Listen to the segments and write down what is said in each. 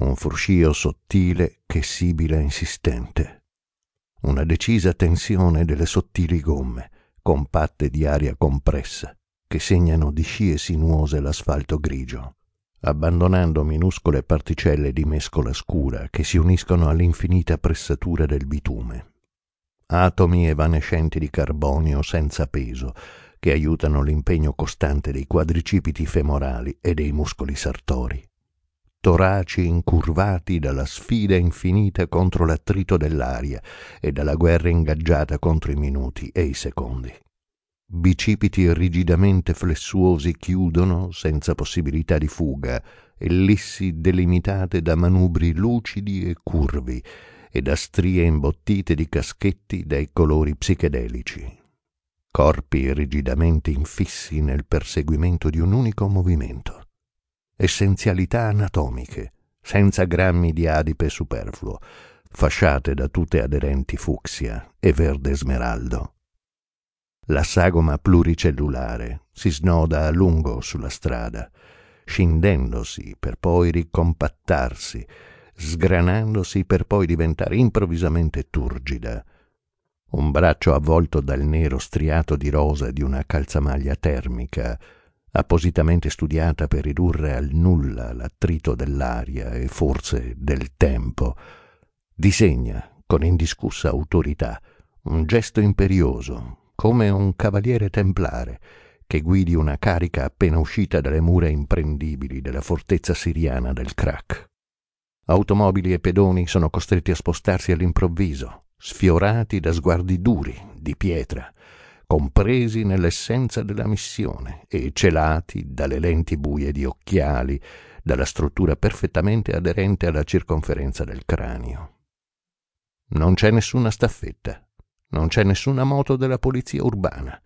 un fruscio sottile che sibila insistente, una decisa tensione delle sottili gomme, compatte di aria compressa, che segnano di scie sinuose l'asfalto grigio, abbandonando minuscole particelle di mescola scura che si uniscono all'infinita pressatura del bitume. Atomi evanescenti di carbonio senza peso, che aiutano l'impegno costante dei quadricipiti femorali e dei muscoli sartori. Toraci incurvati dalla sfida infinita contro l'attrito dell'aria e dalla guerra ingaggiata contro i minuti e i secondi bicipiti rigidamente flessuosi chiudono, senza possibilità di fuga, ellissi delimitate da manubri lucidi e curvi e da strie imbottite di caschetti dai colori psichedelici. Corpi rigidamente infissi nel perseguimento di un unico movimento. Essenzialità anatomiche, senza grammi di adipe superfluo, fasciate da tutte aderenti fucsia e verde smeraldo la sagoma pluricellulare si snoda a lungo sulla strada, scindendosi per poi ricompattarsi, sgranandosi per poi diventare improvvisamente turgida. Un braccio avvolto dal nero striato di rosa di una calzamaglia termica, appositamente studiata per ridurre al nulla l'attrito dell'aria e forse del tempo, disegna con indiscussa autorità un gesto imperioso, come un cavaliere templare che guidi una carica appena uscita dalle mura imprendibili della fortezza siriana del Krak. Automobili e pedoni sono costretti a spostarsi all'improvviso, sfiorati da sguardi duri, di pietra, compresi nell'essenza della missione e celati dalle lenti buie di occhiali, dalla struttura perfettamente aderente alla circonferenza del cranio. Non c'è nessuna staffetta, non c'è nessuna moto della polizia urbana.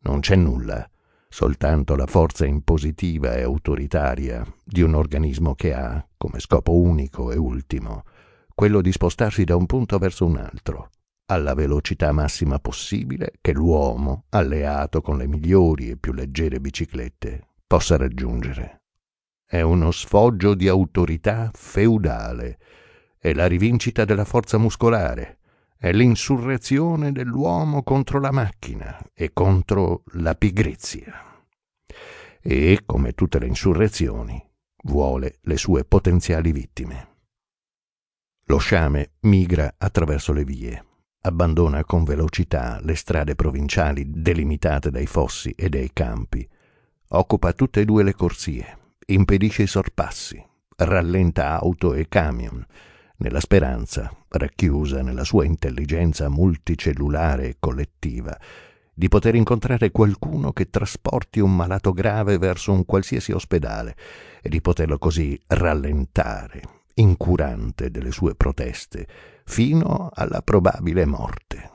Non c'è nulla, soltanto la forza impositiva e autoritaria di un organismo che ha, come scopo unico e ultimo, quello di spostarsi da un punto verso un altro, alla velocità massima possibile che l'uomo, alleato con le migliori e più leggere biciclette, possa raggiungere. È uno sfoggio di autorità feudale, è la rivincita della forza muscolare, è l'insurrezione dell'uomo contro la macchina e contro la pigrizia. E, come tutte le insurrezioni, vuole le sue potenziali vittime. Lo sciame migra attraverso le vie, abbandona con velocità le strade provinciali delimitate dai fossi e dai campi, occupa tutte e due le corsie, impedisce i sorpassi, rallenta auto e camion, nella speranza, racchiusa nella sua intelligenza multicellulare e collettiva, di poter incontrare qualcuno che trasporti un malato grave verso un qualsiasi ospedale e di poterlo così rallentare, incurante delle sue proteste, fino alla probabile morte.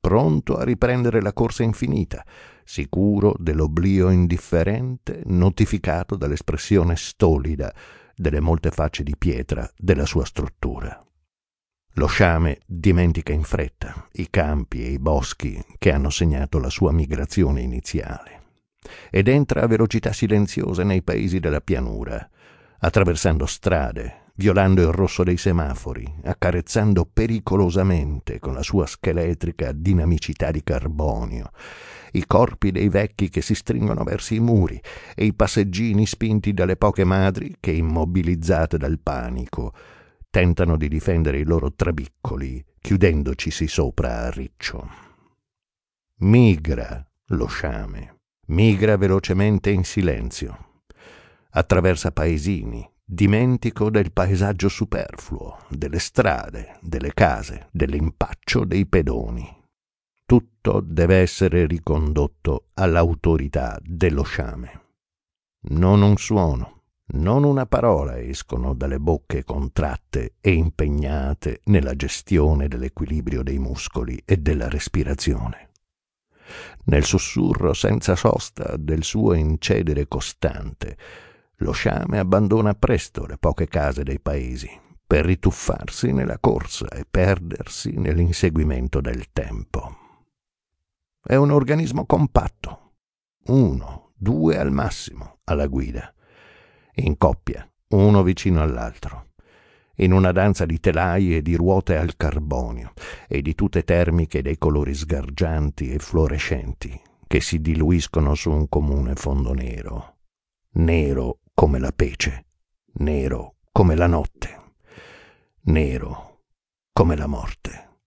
Pronto a riprendere la corsa infinita, sicuro dell'oblio indifferente notificato dall'espressione stolida delle molte facce di pietra della sua struttura. Lo sciame dimentica in fretta i campi e i boschi che hanno segnato la sua migrazione iniziale ed entra a velocità silenziosa nei paesi della pianura, attraversando strade, violando il rosso dei semafori, accarezzando pericolosamente con la sua scheletrica dinamicità di carbonio i corpi dei vecchi che si stringono verso i muri e i passeggini spinti dalle poche madri che, immobilizzate dal panico, tentano di difendere i loro trabiccoli, chiudendocisi sopra a riccio. Migra lo sciame, migra velocemente in silenzio, attraversa paesini, dimentico del paesaggio superfluo, delle strade, delle case, dell'impaccio dei pedoni tutto deve essere ricondotto all'autorità dello sciame. Non un suono, non una parola escono dalle bocche contratte e impegnate nella gestione dell'equilibrio dei muscoli e della respirazione. Nel sussurro senza sosta del suo incedere costante, lo sciame abbandona presto le poche case dei paesi per rituffarsi nella corsa e perdersi nell'inseguimento del tempo. È un organismo compatto, uno, due al massimo alla guida, in coppia, uno vicino all'altro in una danza di telai e di ruote al carbonio e di tute termiche dei colori sgargianti e fluorescenti che si diluiscono su un comune fondo nero, nero come la pece, nero come la notte, nero come la morte.